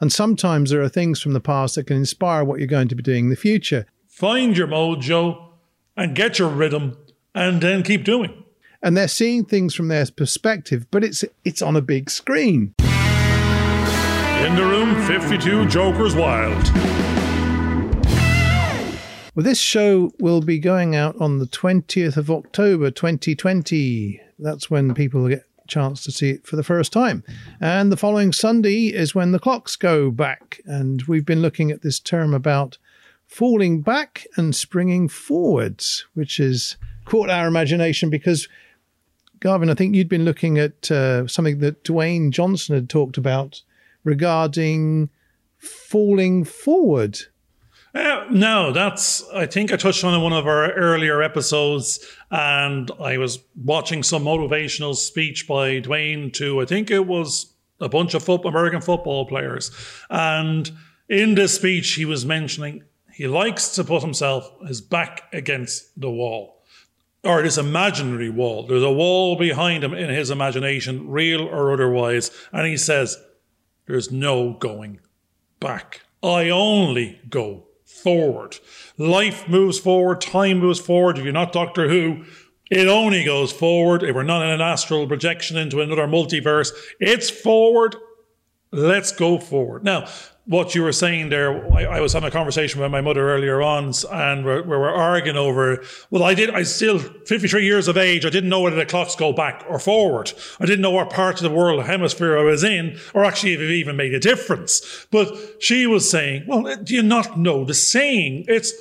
And sometimes there are things from the past that can inspire what you're going to be doing in the future. Find your mojo and get your rhythm and then keep doing. And they're seeing things from their perspective, but it's it's on a big screen. In the room, 52 Jokers Wild. Well, this show will be going out on the 20th of October 2020. That's when people will get chance to see it for the first time. And the following Sunday is when the clocks go back. And we've been looking at this term about falling back and springing forwards, which has caught our imagination because, Garvin, I think you'd been looking at uh, something that Dwayne Johnson had talked about regarding falling forward. Uh, no, that's. I think I touched on in one of our earlier episodes, and I was watching some motivational speech by Dwayne to. I think it was a bunch of football, American football players, and in this speech he was mentioning he likes to put himself his back against the wall, or this imaginary wall. There's a wall behind him in his imagination, real or otherwise, and he says, "There's no going back. I only go forward. Life moves forward, time moves forward. If you're not Doctor Who, it only goes forward. If we're not in an astral projection into another multiverse, it's forward. Let's go forward. Now, what you were saying there, I, I, was having a conversation with my mother earlier on, and we were arguing over. Well, I did. I still 53 years of age. I didn't know whether the clocks go back or forward. I didn't know what part of the world hemisphere I was in, or actually if it even made a difference. But she was saying, "Well, eh, do you not know the saying? It's."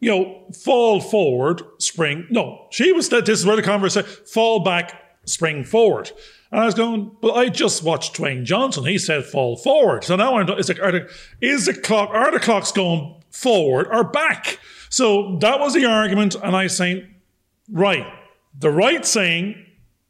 You know, fall forward, spring. No, she was. That. This is where the conversation. Fall back, spring forward. And I was going, but I just watched Dwayne Johnson. He said fall forward. So now I'm, is, it, are the, is the clock, are the clocks going forward or back? So that was the argument. And I saying, right, the right saying,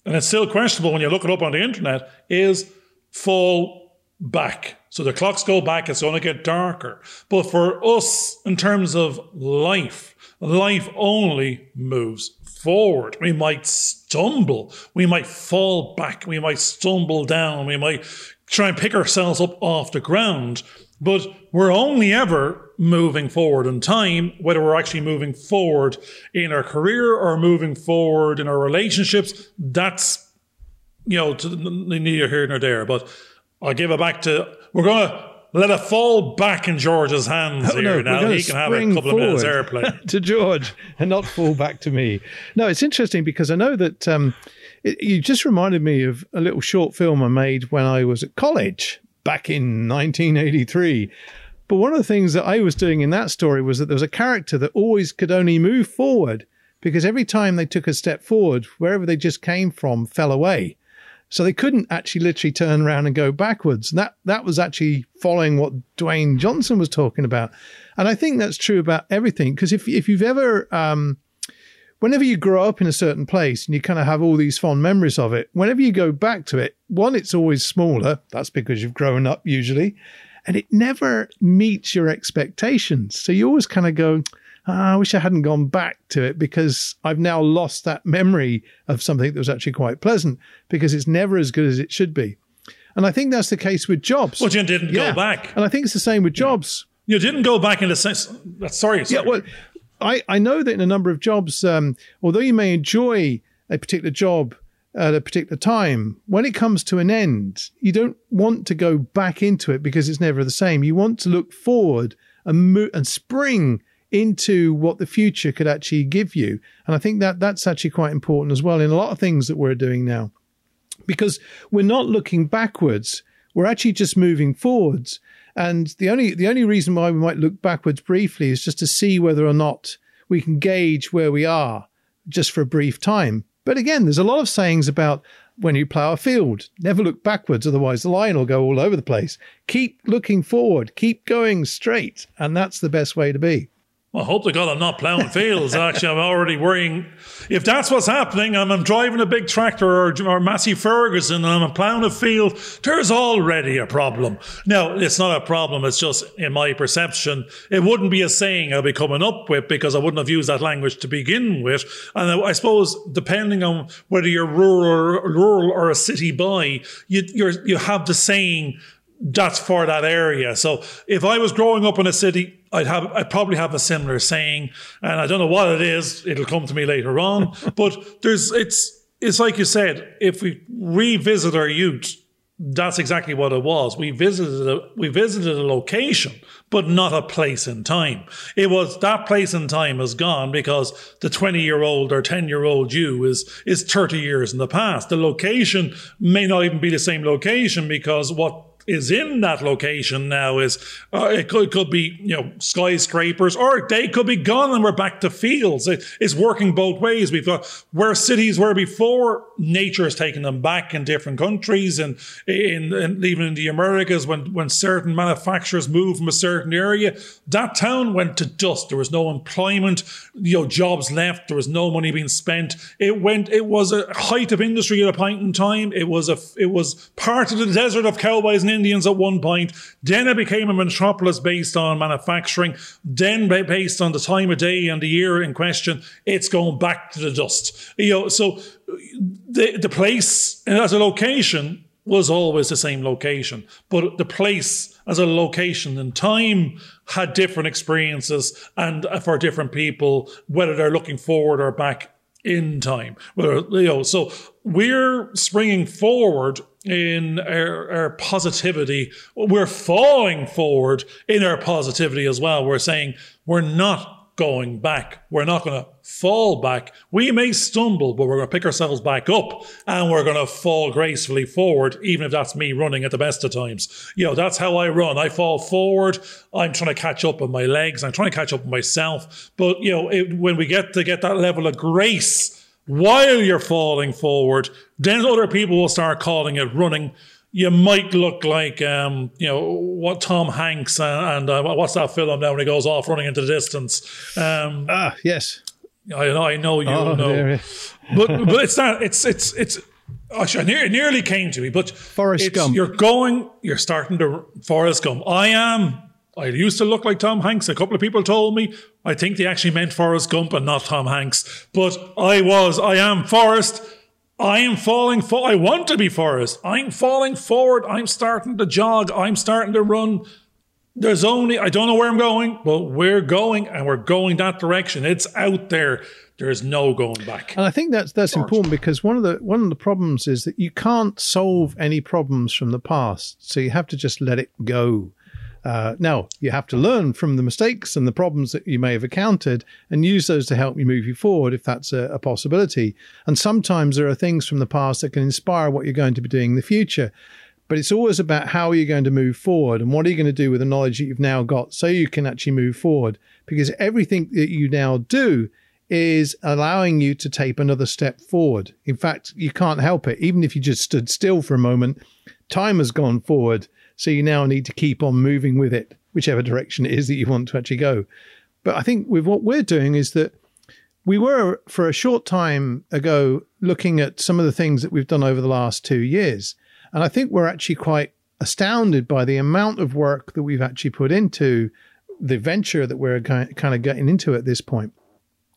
and it's still questionable when you look it up on the internet, is fall back. So the clocks go back, it's going to get darker. But for us, in terms of life, life only moves forward. We might stumble. We might fall back. We might stumble down. We might try and pick ourselves up off the ground. But we're only ever moving forward in time, whether we're actually moving forward in our career or moving forward in our relationships. That's, you know, neither here nor there. But I'll give it back to, we're going to let it fall back in George's hands oh, here no, now. He can have a couple of minutes airplane. to George and not fall back to me. No, it's interesting because I know that um, it, you just reminded me of a little short film I made when I was at college back in 1983. But one of the things that I was doing in that story was that there was a character that always could only move forward because every time they took a step forward, wherever they just came from fell away. So they couldn't actually literally turn around and go backwards. And that, that was actually following what Dwayne Johnson was talking about. And I think that's true about everything. Because if, if you've ever, um, whenever you grow up in a certain place and you kind of have all these fond memories of it, whenever you go back to it, one, it's always smaller. That's because you've grown up usually. And it never meets your expectations. So you always kind of go, I wish I hadn't gone back to it because I've now lost that memory of something that was actually quite pleasant because it's never as good as it should be. And I think that's the case with jobs. Well, you didn't yeah. go back. And I think it's the same with jobs. You didn't go back in the sense. Sorry, sorry. Yeah, well, I, I know that in a number of jobs, um, although you may enjoy a particular job at a particular time, when it comes to an end, you don't want to go back into it because it's never the same. You want to look forward and, mo- and spring into what the future could actually give you. And I think that that's actually quite important as well in a lot of things that we're doing now. Because we're not looking backwards, we're actually just moving forwards. And the only the only reason why we might look backwards briefly is just to see whether or not we can gauge where we are just for a brief time. But again, there's a lot of sayings about when you plow a field, never look backwards, otherwise the line will go all over the place. Keep looking forward, keep going straight, and that's the best way to be. I hope to God I'm not ploughing fields. Actually, I'm already worrying. If that's what's happening, I'm, I'm driving a big tractor or, or Massey Ferguson and I'm ploughing a field, there's already a problem. Now, it's not a problem. It's just in my perception. It wouldn't be a saying I'll be coming up with because I wouldn't have used that language to begin with. And I, I suppose depending on whether you're rural or, rural or a city boy, you, you have the saying that's for that area. So if I was growing up in a city, I'd have I'd probably have a similar saying, and I don't know what it is. It'll come to me later on. but there's it's it's like you said. If we revisit our youth, that's exactly what it was. We visited a, we visited a location, but not a place in time. It was that place in time is gone because the 20 year old or 10 year old you is, is 30 years in the past. The location may not even be the same location because what is in that location now is uh, it, could, it could be you know skyscrapers or they could be gone and we're back to fields. It, it's working both ways. We've got where cities were before nature has taken them back in different countries and in, even in the Americas when when certain manufacturers moved from a certain area, that town went to dust. There was no employment, you know, jobs left. There was no money being spent. It went. It was a height of industry at a point in time. It was a. It was part of the desert of cowboys and Indians at one point. Then it became a metropolis based on manufacturing. Then based on the time of day and the year in question, it's going back to the dust. You know, so the the place as a location was always the same location, but the place as a location and time had different experiences and uh, for different people, whether they're looking forward or back in time. Whether, you know, so we're springing forward in our, our, positivity. We're falling forward in our positivity as well. We're saying we're not going back. We're not going to fall back. We may stumble, but we're going to pick ourselves back up and we're going to fall gracefully forward, even if that's me running at the best of times. You know, that's how I run. I fall forward. I'm trying to catch up with my legs. I'm trying to catch up with myself. But, you know, it, when we get to get that level of grace, while you're falling forward, then other people will start calling it running. You might look like, um, you know, what Tom Hanks and, and uh, what's that film now when he goes off running into the distance? Um, ah, yes. I know, I know you oh, know, but but it's not. It's it's it's. Actually, it nearly came to me, but Forrest Gump. You're going. You're starting to Forrest Gump. I am I used to look like Tom Hanks. A couple of people told me. I think they actually meant Forrest Gump and not Tom Hanks. But I was, I am Forrest. I am falling for I want to be Forrest. I'm falling forward. I'm starting to jog. I'm starting to run. There's only I don't know where I'm going, but we're going and we're going that direction. It's out there. There's no going back. And I think that's that's important because one of the one of the problems is that you can't solve any problems from the past. So you have to just let it go. Uh, now, you have to learn from the mistakes and the problems that you may have encountered and use those to help you move you forward if that's a, a, possibility. And sometimes there are things from the past that can inspire what you're going to be doing in the future. But it's always about how are you going to move forward and what are you going to do with the knowledge that you've now got so you can actually move forward. Because everything that you now do is allowing you to take another step forward. In fact, you can't help it. Even if you just stood still for a moment, time has gone forward so you now need to keep on moving with it, whichever direction it is that you want to actually go. But I think with what we're doing is that we were for a short time ago looking at some of the things that we've done over the last two years. And I think we're actually quite astounded by the amount of work that we've actually put into the venture that we're kind of getting into at this point.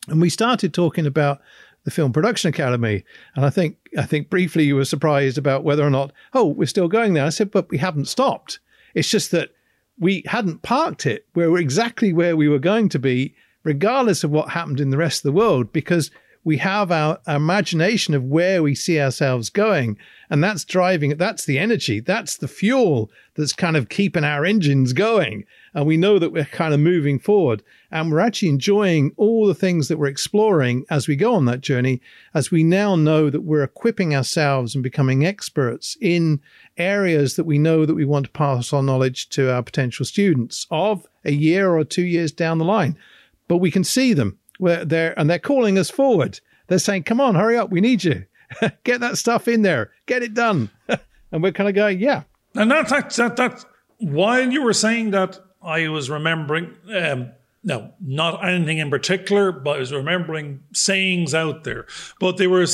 And we started talking about the Film Production Academy. And I think I think briefly you were surprised about whether or not, oh, we're still going there. I said, but we haven't stopped. It's just that we hadn't parked it. We were exactly where we were going to be, regardless of what happened in the rest of the world, because we have our, imagination of where we see ourselves going. And that's driving, that's the energy, that's the fuel that's kind of keeping our engines going. And we know that we're kind of moving forward and we're actually enjoying all the things that we're exploring as we go on that journey, as we now know that we're equipping ourselves and becoming experts in areas that we know that we want to pass our knowledge to our potential students of a year or two years down the line. But we can see them where they're, and they're calling us forward. They're saying, come on, hurry up. We need you. Get that stuff in there. Get it done. and we're kind of going, yeah. And that, that, that, that, while you were saying that, I was remembering, um, no, not anything in particular, but I was remembering sayings out there. But they were,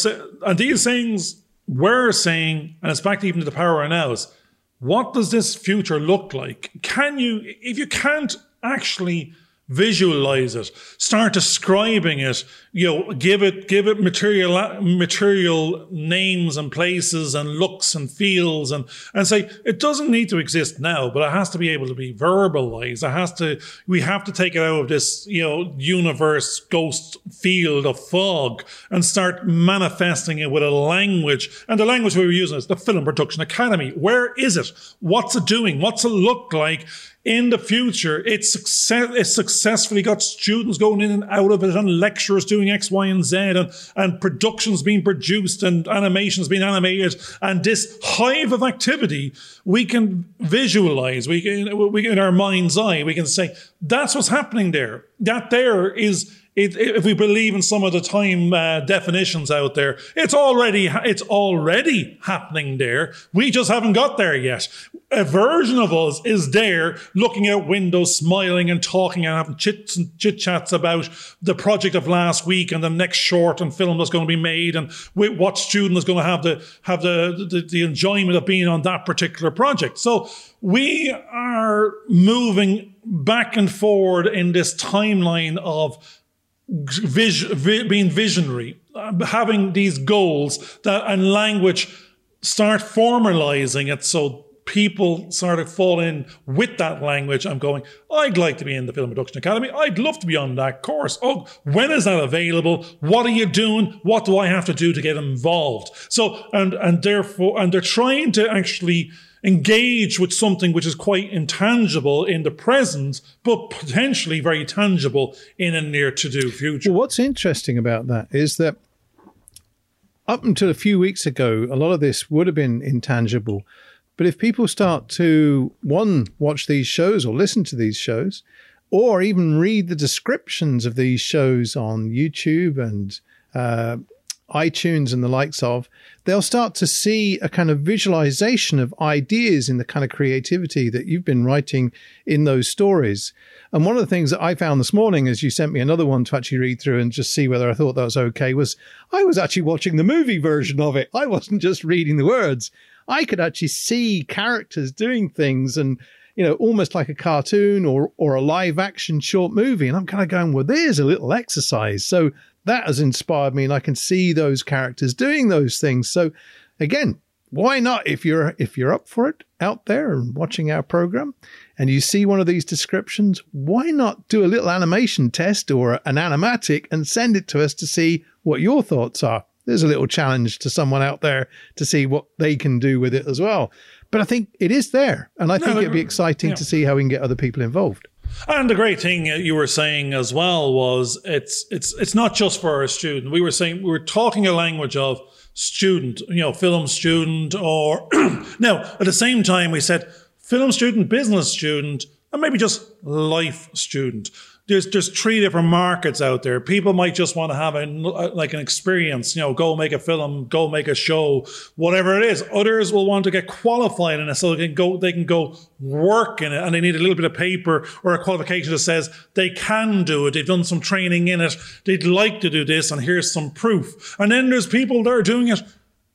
and these sayings were saying, and it's back even to the power of nows, what does this future look like? Can you, if you can't actually visualize it, start describing it, you know, give it, give it material, material names and places and looks and feels and, and say, it doesn't need to exist now, but it has to be able to be verbalized. It has to, we have to take it out of this, you know, universe ghost field of fog and start manifesting it with a language. And the language we were using is the Film Production Academy. Where is it? What's it doing? What's it look like? In the future, it's, success, it's successfully got students going in and out of it and lecturers doing X, Y, and Z and, and productions being produced and animations being animated. And this hive of activity, we can visualize, we can, we, in our mind's eye, we can say, that's what's happening there. That there is, it, if we believe in some of the time uh, definitions out there, it's already it's already happening there. We just haven't got there yet. A version of us is there, looking out windows, smiling and talking and having chits and chit chats about the project of last week and the next short and film that's going to be made, and what student is going to have the have the, the, the enjoyment of being on that particular project. So we are moving back and forward in this timeline of being visionary, having these goals that and language start formalizing it so people sort of fall in with that language. I'm going, I'd like to be in the Film Production Academy. I'd love to be on that course. Oh, when is that available? What are you doing? What do I have to do to get involved? So, and, and therefore, and they're trying to actually engage with something which is quite intangible in the present, but potentially very tangible in a near to do future. Well, what's interesting about that is that up until a few weeks ago, a lot of this would have been intangible. But if people start to, one, watch these shows or listen to these shows, or even read the descriptions of these shows on YouTube and uh, iTunes and the likes of, they'll start to see a kind of visualization of ideas in the kind of creativity that you've been writing in those stories. And one of the things that I found this morning, as you sent me another one to actually read through and just see whether I thought that was okay, was I was actually watching the movie version of it. I wasn't just reading the words. I could actually see characters doing things and you know, almost like a cartoon or or a live action short movie. And I'm kind of going, well, there's a little exercise. So that has inspired me and I can see those characters doing those things. So again, why not if you're if you're up for it out there and watching our program and you see one of these descriptions, why not do a little animation test or an animatic and send it to us to see what your thoughts are? There's a little challenge to someone out there to see what they can do with it as well. But I think it is there, and I think it'd be exciting yeah. to see how we can get other people involved. And the great thing uh, you were saying as well was it's it's it's not just for a student. We were saying we were talking a language of student, you know, film student, or now at the same time we said film student, business student, and maybe just life student there's there's three different markets out there. People might just want to have a like an experience, you know, go make a film, go make a show, whatever it is. Others will want to get qualified in it, so they can go they can go work in it, and they need a little bit of paper or a qualification that says they can do it. They've done some training in it. They'd like to do this, and here's some proof. And then there's people that are doing it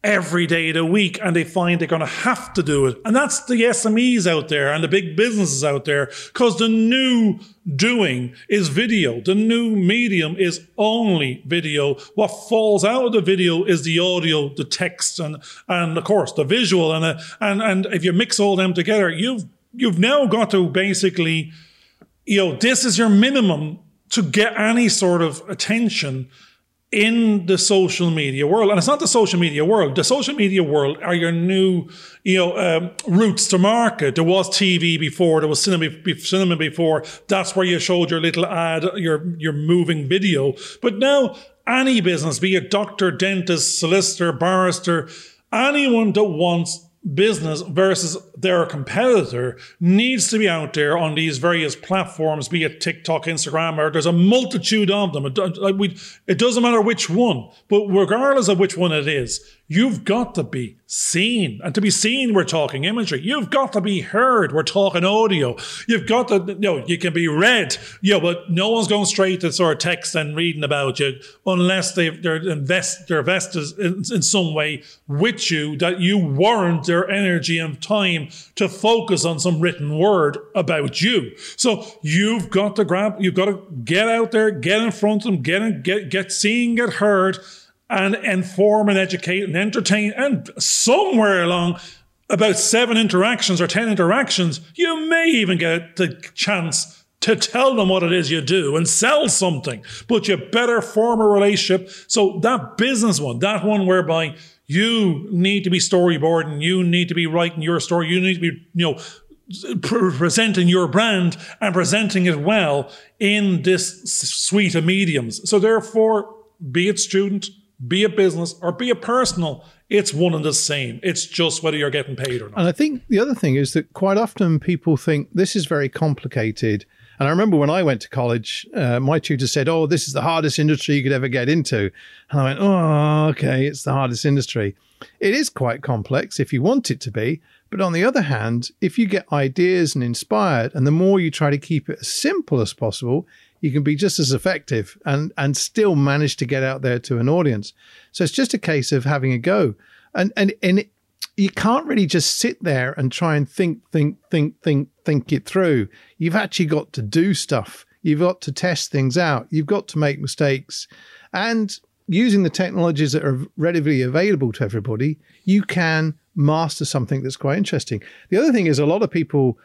every day of the week and they find they're going to have to do it. And that's the SMEs out there and the big businesses out there because the new doing is video. The new medium is only video. What falls out of the video is the audio, the text and, and of course the visual. And, uh, and, and if you mix all them together, you've, you've now got to basically, you know, this is your minimum to get any sort of attention in the social media world, and it's not the social media world. The social media world are your new, you know, um, routes to market. There was TV before, there was cinema, cinema before. That's where you showed your little ad, your your moving video. But now, any business, be it doctor, dentist, solicitor, barrister, anyone that wants business versus their competitor needs to be out there on these various platforms, be it TikTok, Instagram, or there's a multitude of them. It, doesn't matter which one, but regardless of which one it is, You've got to be seen. And to be seen, we're talking imagery. You've got to be heard. We're talking audio. You've got to, you know, you can be read, know, but no one's going straight to sort of text and reading about you unless they they're invest, they're in, in some way with you that you warrant their energy and time to focus on some written word about you. So you've got to grab, you've got to get out there, get in front of them, get in, get, get seen, get heard and inform and educate and entertain. And somewhere along about seven interactions or 10 interactions, you may even get the chance to tell them what it is you do and sell something. But you better form a relationship. So that business one, that one whereby you need to be storyboarding, you need to be writing your story, you need to be, you know, presenting your brand and presenting it well in this suite of mediums. So therefore, be it student, be it business or be it personal, it's one and the same. It's just whether you're getting paid or not. And I think the other thing is that quite often people think this is very complicated. And I remember when I went to college, uh, my tutor said, Oh, this is the hardest industry you could ever get into. And I went, Oh, okay, it's the hardest industry. It is quite complex if you want it to be. But on the other hand, if you get ideas and inspired, and the more you try to keep it as simple as possible, you can be just as effective and and still manage to get out there to an audience. So it's just a case of having a go, and and and you can't really just sit there and try and think, think, think, think, think it through. You've actually got to do stuff. You've got to test things out. You've got to make mistakes, and using the technologies that are readily available to everybody, you can master something that's quite interesting. The other thing is a lot of people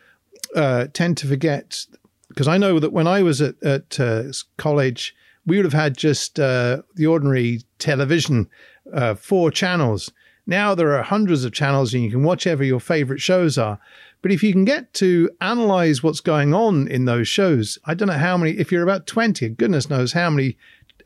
uh, tend to forget because I know that when I was at, at uh, college, we would have had just uh, the ordinary television, uh, four channels. Now there are hundreds of channels and you can watch ever your favorite shows are. But if you can get to analyze what's going on in those shows, I don't know how many, if you're about 20, goodness knows how many,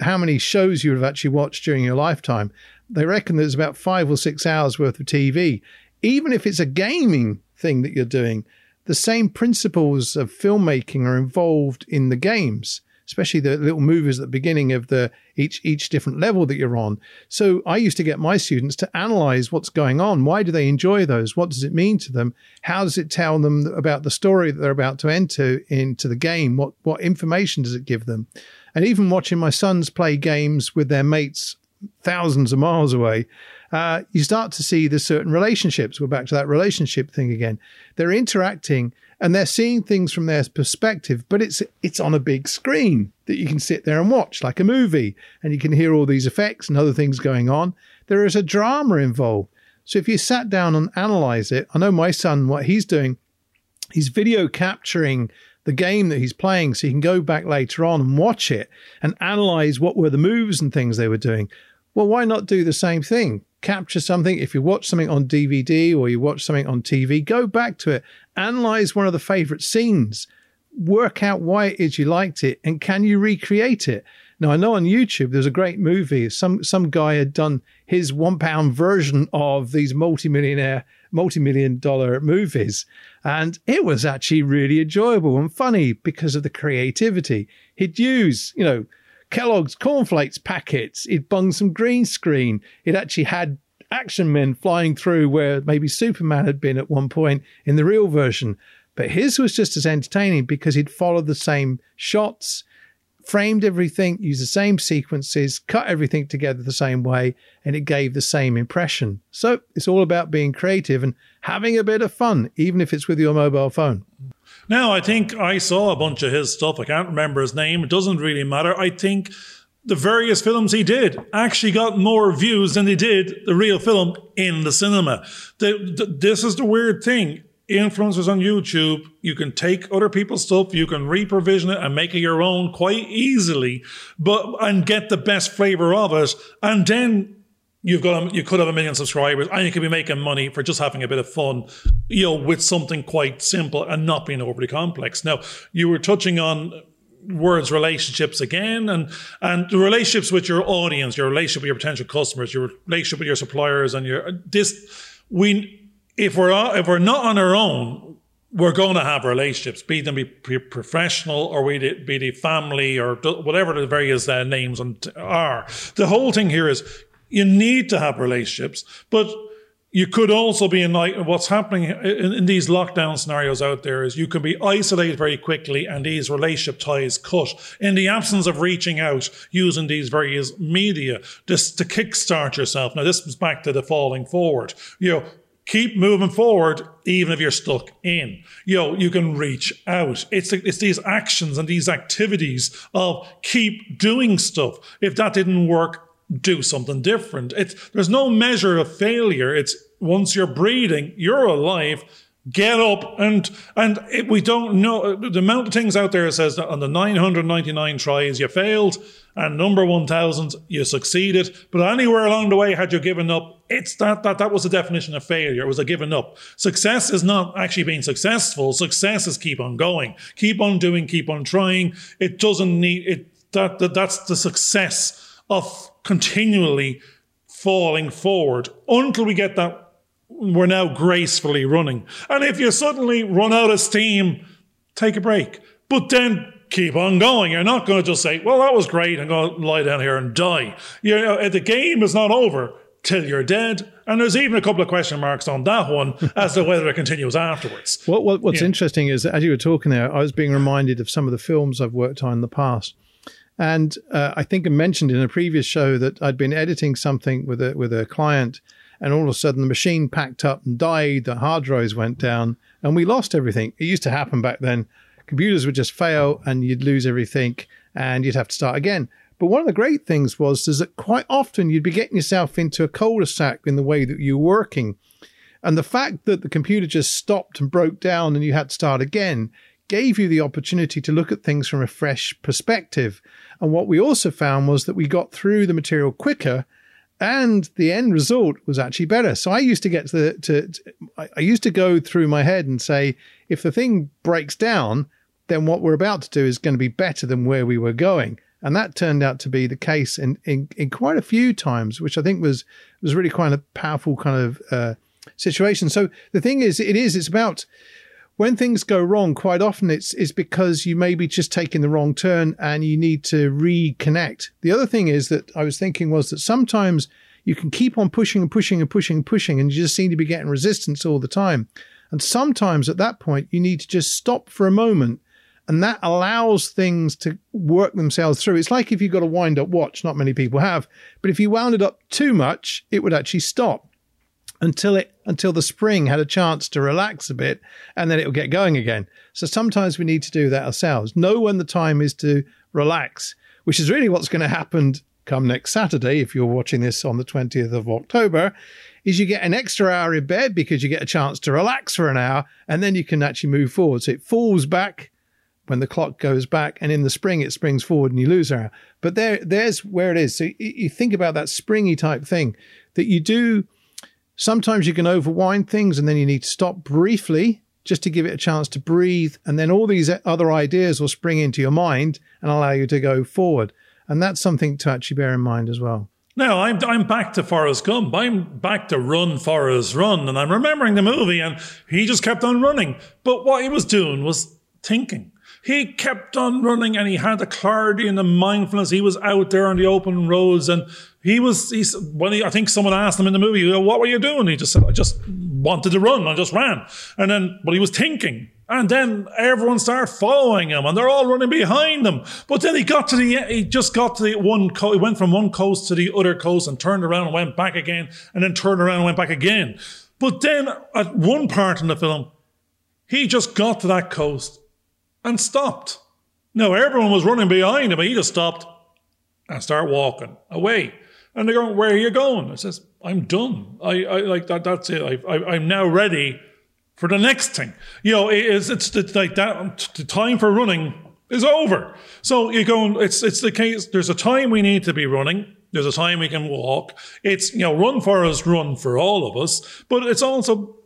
how many shows you have actually watched during your lifetime. They reckon there's about five or six hours worth of TV. Even if it's a gaming thing that you're doing, the same principles of filmmaking are involved in the games especially the little movies at the beginning of the each each different level that you're on. So I used to get my students to analyze what's going on. Why do they enjoy those? What does it mean to them? How does it tell them about the story that they're about to enter into the game? What what information does it give them? And even watching my sons play games with their mates thousands of miles away, uh, you start to see there's certain relationships. We're back to that relationship thing again. They're interacting and they're seeing things from their perspective, but it's it's on a big screen that you can sit there and watch like a movie, and you can hear all these effects and other things going on. There is a drama involved. So if you sat down and analyze it, I know my son what he's doing. He's video capturing the game that he's playing so he can go back later on and watch it and analyze what were the moves and things they were doing. Well, why not do the same thing? Capture something. If you watch something on DVD or you watch something on TV, go back to it, analyze one of the favorite scenes, work out why it is you liked it, and can you recreate it? Now, I know on YouTube there's a great movie. Some some guy had done his one pound version of these multi-millionaire, multi-million dollar movies. And it was actually really enjoyable and funny because of the creativity. He'd use, you know, Kellogg's cornflakes packets. It bung some green screen. It actually had action men flying through where maybe Superman had been at one point in the real version. But his was just as entertaining because he'd followed the same shots, framed everything, used the same sequences, cut everything together the same way, and it gave the same impression. So it's all about being creative and having a bit of fun, even if it's with your mobile phone. Now, I think I saw a bunch of his stuff. I can't remember his name. It doesn't really matter. I think the various films he did actually got more views than they did the real film in the cinema. The, the, this is the weird thing. Influencers on YouTube, you can take other people's stuff, you can reprovision it and make it your own quite easily, but and get the best flavor of it. And then you've got a, you could have a million subscribers and you could be making money for just having a bit of fun, you know, with something quite simple and not being overly complex. Now, you were touching on words relationships again and and the relationships with your audience, your relationship with your potential customers, your relationship with your suppliers and your this we if we're if we're not on our own, we're going to have relationships, be them be professional or be be they family or whatever the various uh, names are. The whole thing here is You need to have relationships, but you could also be in like what's happening in, in, these lockdown scenarios out there is you can be isolated very quickly and these relationship ties cut in the absence of reaching out using these various media just to kickstart yourself. Now, this was back to the falling forward. You know, keep moving forward even if you're stuck in you know you can reach out it's it's these actions and these activities of keep doing stuff if that didn't work do something different. It's there's no measure of failure. It's once you're breathing, you're alive. Get up and and it, we don't know the amount of things out there says that on the 999 tries you failed and number 1000 you succeeded but anywhere along the way had you given up it's that that that was the definition of failure it was a giving up success is not actually being successful success is keep on going keep on doing keep on trying it doesn't need it that, that that's the success of continually falling forward until we get that we're now gracefully running. And if you suddenly run out of steam, take a break. But then keep on going. You're not going to just say, well, that was great. I'm going to lie down here and die. You know, the game is not over till you're dead. And there's even a couple of question marks on that one as to whether it continues afterwards. What, what what's yeah. interesting is as you were talking there, I was being reminded of some of the films I've worked on in the past. And uh, I think I mentioned in a previous show that I'd been editing something with a with a client, and all of a sudden the machine packed up and died. The hard drives went down, and we lost everything. It used to happen back then. Computers would just fail, and you'd lose everything, and you'd have to start again. But one of the great things was is that quite often you'd be getting yourself into a cul-de-sac in the way that you're working. And the fact that the computer just stopped and broke down and you had to start again gave you the opportunity to look at things from a fresh perspective. And what we also found was that we got through the material quicker and the end result was actually better. So I used to get to, the, to, to I used to go through my head and say, if the thing breaks down, then what we're about to do is going to be better than where we were going. And that turned out to be the case in, in, in quite a few times, which I think was was really quite a powerful kind of uh, situation. So the thing is, it is it's about when things go wrong, quite often it's it's because you may be just taking the wrong turn and you need to reconnect. The other thing is that I was thinking was that sometimes you can keep on pushing and pushing and pushing and pushing, and you just seem to be getting resistance all the time. And sometimes at that point, you need to just stop for a moment, and that allows things to work themselves through. It's like if you've got a wind up watch, not many people have, but if you wound it up too much, it would actually stop until it until the spring had a chance to relax a bit and then it will get going again. So sometimes we need to do that ourselves. Know when the time is to relax, which is really what's going to happen come next Saturday if you're watching this on the 20th of October is you get an extra hour in bed because you get a chance to relax for an hour and then you can actually move forward. So it falls back when the clock goes back and in the spring it springs forward and you lose an hour. But there there's where it is. So you think about that springy type thing that you do Sometimes you can overwind things and then you need to stop briefly just to give it a chance to breathe. And then all these other ideas will spring into your mind and allow you to go forward. And that's something to actually bear in mind as well. Now I'm I'm back to Forrest Gump. I'm back to Run Forrest Run, and I'm remembering the movie, and he just kept on running. But what he was doing was thinking. He kept on running, and he had the clarity and the mindfulness. He was out there on the open roads, and he was, he's, when he, I think someone asked him in the movie, what were you doing? He just said, I just wanted to run. I just ran. And then, but he was thinking. And then everyone started following him and they're all running behind him. But then he got to the, he just got to the one, co- he went from one coast to the other coast and turned around and went back again and then turned around and went back again. But then at one part in the film, he just got to that coast and stopped. Now everyone was running behind him, he just stopped and started walking away. And they're going, where are you going? I says, I'm done. I, I like that. That's it. I, I, I'm now ready for the next thing. You know, it's, it's, it's like that. Um, the time for running is over. So you're going, it's, it's the case. There's a time we need to be running. There's a time we can walk. It's, you know, run for us, run for all of us. But it's also,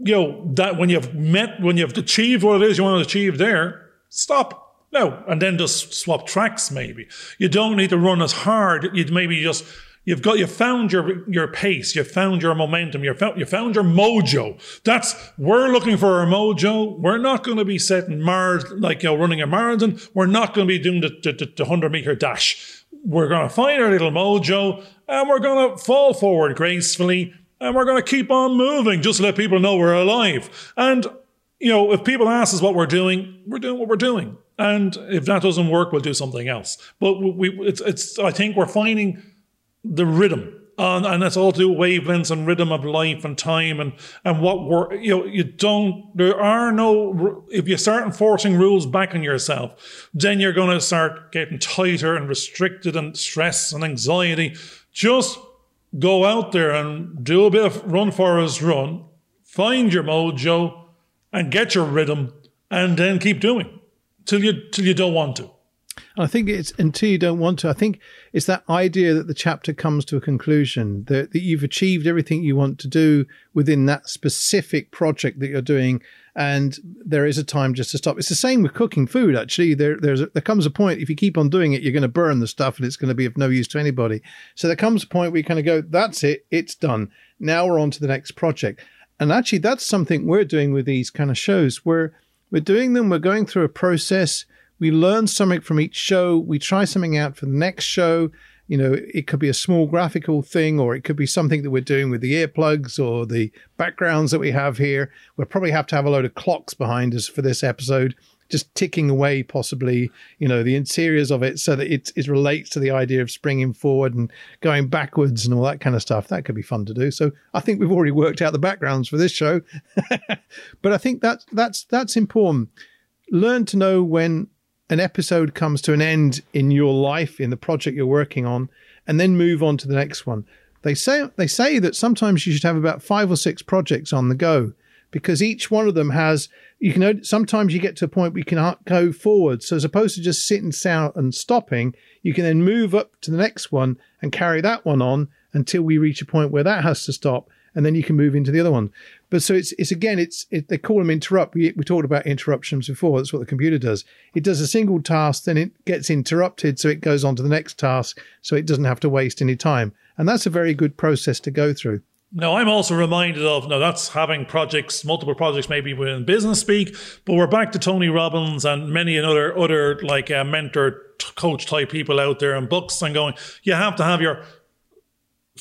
you know, that when you've met, when you've achieved what it is you want to achieve there, stop. No, and then just swap tracks maybe. You don't need to run as hard. You'd maybe just You've got you found your your pace, You've found your momentum, you found you found your mojo. That's we're looking for our mojo. We're not going to be setting Mars like you know running a marathon. We're not going to be doing the, the, the hundred meter dash. We're going to find our little mojo, and we're going to fall forward gracefully and we're going to keep on moving just to let people know we're alive. And, you know, if people ask us what we're doing, we're doing what we're doing. And if that doesn't work, we'll do something else. But we, it's, it's, I think we're finding the rhythm. And, and that's all to do wavelengths and rhythm of life and time and and what we're you know you don't there are no if you start enforcing rules back on yourself then you're going to start getting tighter and restricted and stress and anxiety. Just go out there and do a bit of run Forrest run find your mojo and get your rhythm and then keep doing till you till you don't want to I think it's until you don't want to. I think it's that idea that the chapter comes to a conclusion, that, that you've achieved everything you want to do within that specific project that you're doing, and there is a time just to stop. It's the same with cooking food. Actually, there there's a, there comes a point if you keep on doing it, you're going to burn the stuff, and it's going to be of no use to anybody. So there comes a point where you kind of go, "That's it, it's done. Now we're on to the next project." And actually, that's something we're doing with these kind of shows. We're we're doing them. We're going through a process we learn something from each show. We try something out for the next show. You know, it could be a small graphical thing, or it could be something that we're doing with the earplugs or the backgrounds that we have here. We'll probably have to have a load of clocks behind us for this episode, just ticking away, possibly, you know, the interiors of it so that it, it relates to the idea of springing forward and going backwards and all that kind of stuff. That could be fun to do. So I think we've already worked out the backgrounds for this show. but I think that, that's, that's important. Learn to know when an episode comes to an end in your life, in the project you're working on, and then move on to the next one. They say they say that sometimes you should have about five or six projects on the go because each one of them has you can sometimes you get to a point where you can go forward. So as opposed to just sitting down and stopping, you can then move up to the next one and carry that one on until we reach a point where that has to stop and then you can move into the other one. But so it's it's again it's it, they call them interrupt. We we talked about interruptions before. That's what the computer does. It does a single task, then it gets interrupted, so it goes on to the next task, so it doesn't have to waste any time. And that's a very good process to go through. Now, I'm also reminded of now that's having projects, multiple projects, maybe within business speak, but we're back to Tony Robbins and many another other like uh, mentor, coach type people out there and books and going. You have to have your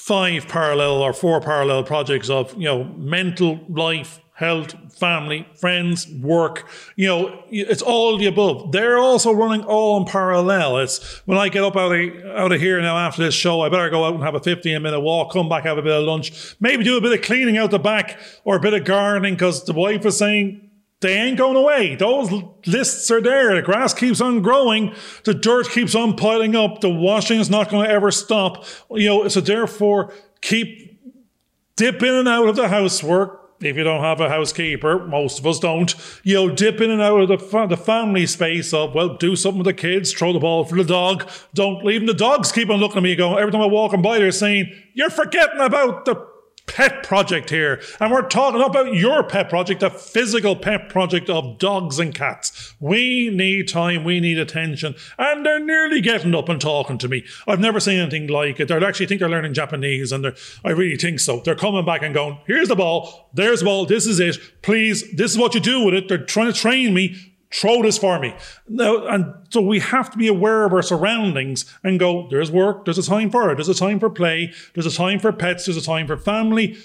five parallel or four parallel projects of you know mental life health family friends work you know it's all the above. They're also running all in parallel. It's when i get up out of, out of here now after this show i better go out and have a 15 minute walk come back have a bit of lunch maybe do a bit of cleaning out the back or a bit of gardening because the wife is saying they ain't going away. Those lists are there. The grass keeps on growing. The dirt keeps on piling up. The washing is not going to ever stop. You know, so therefore keep dip in and out of the housework. If you don't have a housekeeper, most of us don't, you know, dip in and out of the, fa- the family space of, well, do something with the kids, throw the ball for the dog. Don't, even the dogs keep on looking at me going, every time I walk by, they're saying, you're forgetting about the pet project here. And we're talking about your pet project, a physical pet project of dogs and cats. We need time, we need attention. And they're nearly getting up and talking to me. I've never seen anything like it. They actually think they're learning Japanese, and I really think so. They're coming back and going, here's the ball, there's the ball, this is it. Please, this is what you do with it. They're trying to train me throw this for me. Now, and so we have to be aware of our surroundings and go, there's work, there's a time for it, there's a time for play, there's a time for pets, there's a time for family.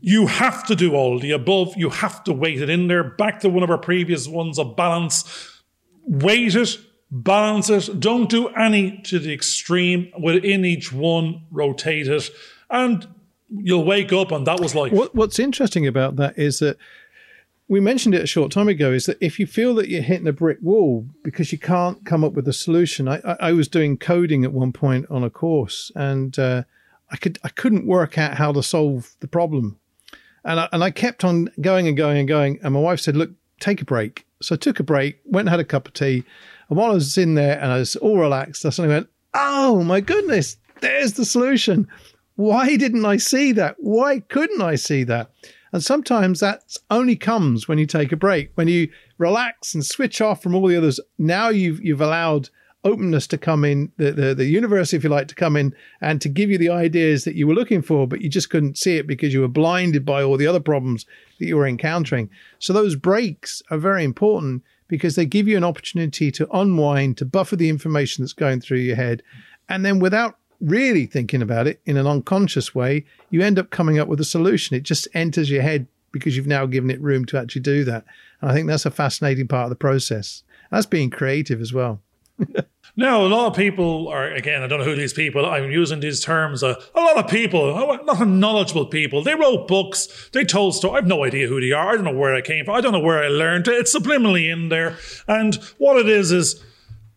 You have to do all the above. You have to weight it in there. Back to one of our previous ones of balance. Weight it, balance it. Don't do any to the extreme. Within each one, rotate it. And you'll wake up and that was life. What, what's interesting about that is that we mentioned it a short time ago is that if you feel that you're hitting a brick wall because you can't come up with a solution i, I, I was doing coding at one point on a course and uh, i could i couldn't work out how to solve the problem. And I, and I kept on going and going and going and my wife said look take a break. So i took a break went and had a cup of tea and while i was in there and i was all relaxed i suddenly went oh my goodness there's the solution. Why didn't i see that? Why couldn't i see that and sometimes that only comes when you take a break, when you relax and switch off from all the others. Now you've you've allowed openness to come in, the, the, the universe, if you like, to come in and to give you the ideas that you were looking for, but you just couldn't see it because you were blinded by all the other problems that you were encountering. So those breaks are very important because they give you an opportunity to unwind, to buffer the information that's going through your head. And then without really thinking about it in an unconscious way, you end up coming up with a solution. It just enters your head because you've now given it room to actually do that. And I think that's a fascinating part of the process. That's being creative as well. Now, a lot of people are, again, I don't know who these people, I'm using these terms, uh, a lot of people, not knowledgeable people, they wrote books, they told stories. I have no idea who they are. I don't know where I came from. I don't know where I learned it. It's subliminally in there. And what it is, is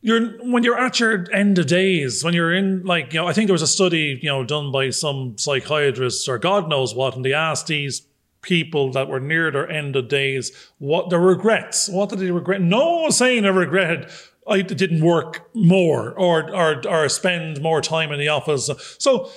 you're, when you're at your end of days, when you're in, like, you know, I think there was a study, you know, done by some psychiatrists or God knows what, and they asked these people that were near their end of days what their regrets. What did they regret? No one was saying they regretted I didn't work more or, or, or spend more time in the office. So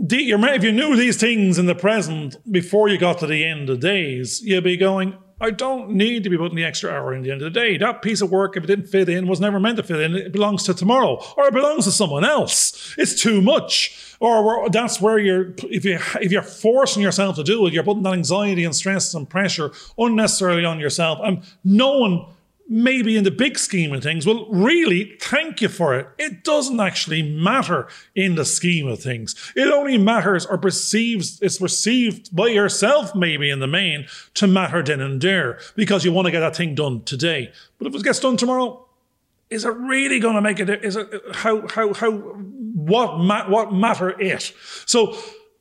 the, if you knew these things in the present before you got to the end of days, you'd be going, I don't need to be putting the extra hour in the end of the day. That piece of work, if it didn't fit in, was never meant to fit in. It belongs to tomorrow or it belongs to someone else. It's too much. Or that's where you're, if, you, if you're forcing yourself to do it, you're putting that anxiety and stress and pressure unnecessarily on yourself. And no one maybe in the big scheme of things, well, really, thank you for it. It doesn't actually matter in the scheme of things. It only matters or perceives, it's perceived by yourself, maybe in the main, to matter then and there because you want to get that thing done today. But if it gets done tomorrow, is it really going to make it? Is it how how how what ma- what matter it? So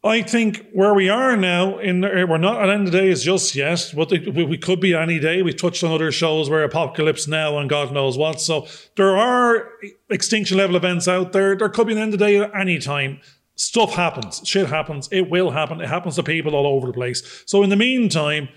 I think where we are now, in we're not at end of days just yet, but we could be any day. We touched on other shows where apocalypse now and God knows what. So there are extinction level events out there. There could be an end of day at any time. Stuff happens. Shit happens. It will happen. It happens to people all over the place. So in the meantime,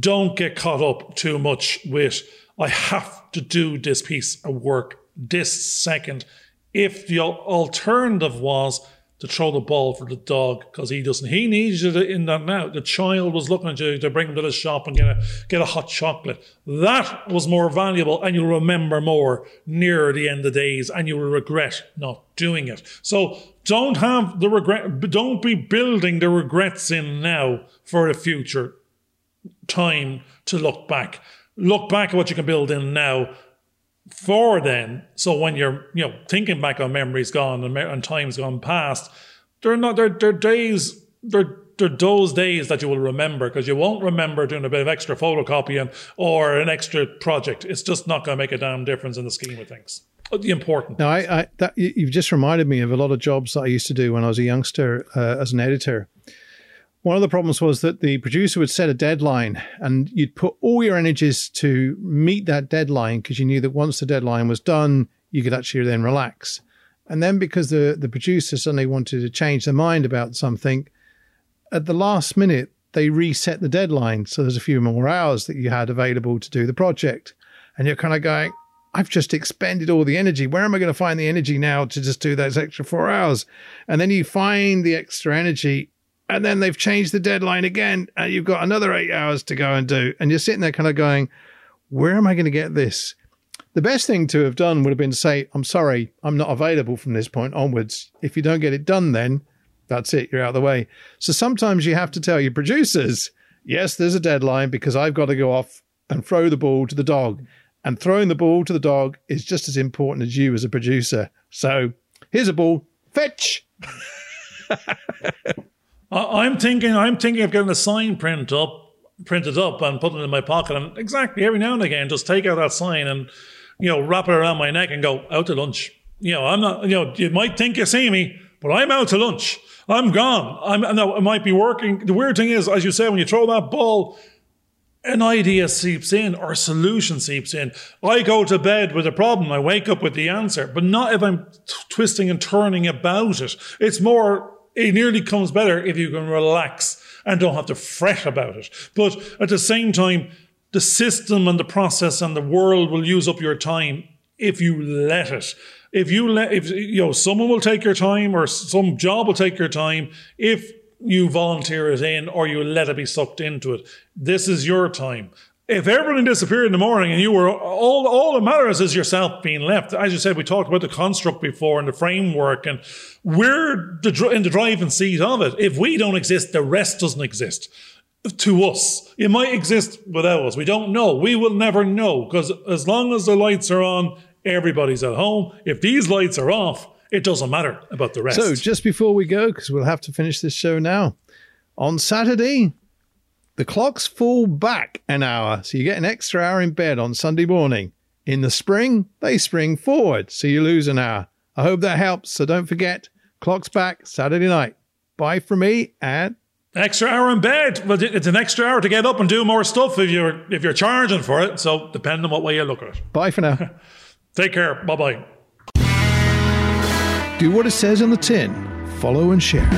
don't get caught up too much with, I have to do this piece of work this second. If the alternative was, to throw the ball for the dog because he doesn't. He needs you in that now. The child was looking at you to bring him to the shop and get a get a hot chocolate. That was more valuable, and you'll remember more nearer the end of days, and you will regret not doing it. So don't have the regret. Don't be building the regrets in now for a future time to look back. Look back at what you can build in now for then. So when you're, you know, thinking back on memories gone and, times gone past, they're not, they're, they're days, they're, they're those days that you will remember because you won't remember doing a bit of extra photocopying or an extra project. It's just not going to make a damn difference in the scheme of things. The important. Now, I, I that you've just reminded me of a lot of jobs that I used to do when I was a youngster uh, as an editor one of the problems was that the producer would set a deadline and you'd put all your energies to meet that deadline because you knew that once the deadline was done, you could actually then relax. And then because the, the producer suddenly wanted to change their mind about something, at the last minute, they reset the deadline. So there's a few more hours that you had available to do the project. And you're kind of going, I've just expended all the energy. Where am I going to find the energy now to just do those extra four hours? And then you find the extra energy and then they've changed the deadline again and you've got another eight hours to go and do and you're sitting there kind of going where am i going to get this? The best thing to have done would have been to say i'm sorry i'm not available from this point onwards. If you don't get it done then that's it you're out of the way. So sometimes you have to tell your producers yes there's a deadline because i've got to go off and throw the ball to the dog. And throwing the ball to the dog is just as important as you as a producer. So here's a ball. Fetch I'm thinking, I'm thinking of getting a sign print up, printed up, and putting it in my pocket. And exactly every now and again, just take out that sign and you know wrap it around my neck and go out to lunch. You know, I'm not. You know, you might think you see me, but I'm out to lunch. I'm gone. I'm. I might be working. The weird thing is, as you say, when you throw that ball an idea seeps in or a solution seeps in. I go to bed with a problem. I wake up with the answer, but not if I'm t- twisting and turning about it. It's more it nearly comes better if you can relax and don't have to fret about it. But at the same time, the system and the process and the world will use up your time if you let it. If you let, if you know, someone will take your time or some job will take your time if you volunteer it in or you let it be sucked into it. This is your time if everyone disappeared in the morning and you were all all that matters is yourself being left. As you said, we talked about the construct before and the framework, and we're the, in the driving seat of it. If we don't exist, the rest doesn't exist. To us, it might exist without us. We don't know. We will never know because as long as the lights are on, everybody's at home. If these lights are off, it doesn't matter about the rest. So, just before we go, because we'll have to finish this show now, on Saturday, the clocks fall back an hour. So, you get an extra hour in bed on Sunday morning. In the spring, they spring forward. So, you lose an hour. I hope that helps. So, don't forget, clocks back Saturday night. Bye from me and extra hour in bed. Well, it's an extra hour to get up and do more stuff if you're if you're charging for it. So depending on what way you look at it. Bye for now. Take care. Bye bye. Do what it says on the tin. Follow and share.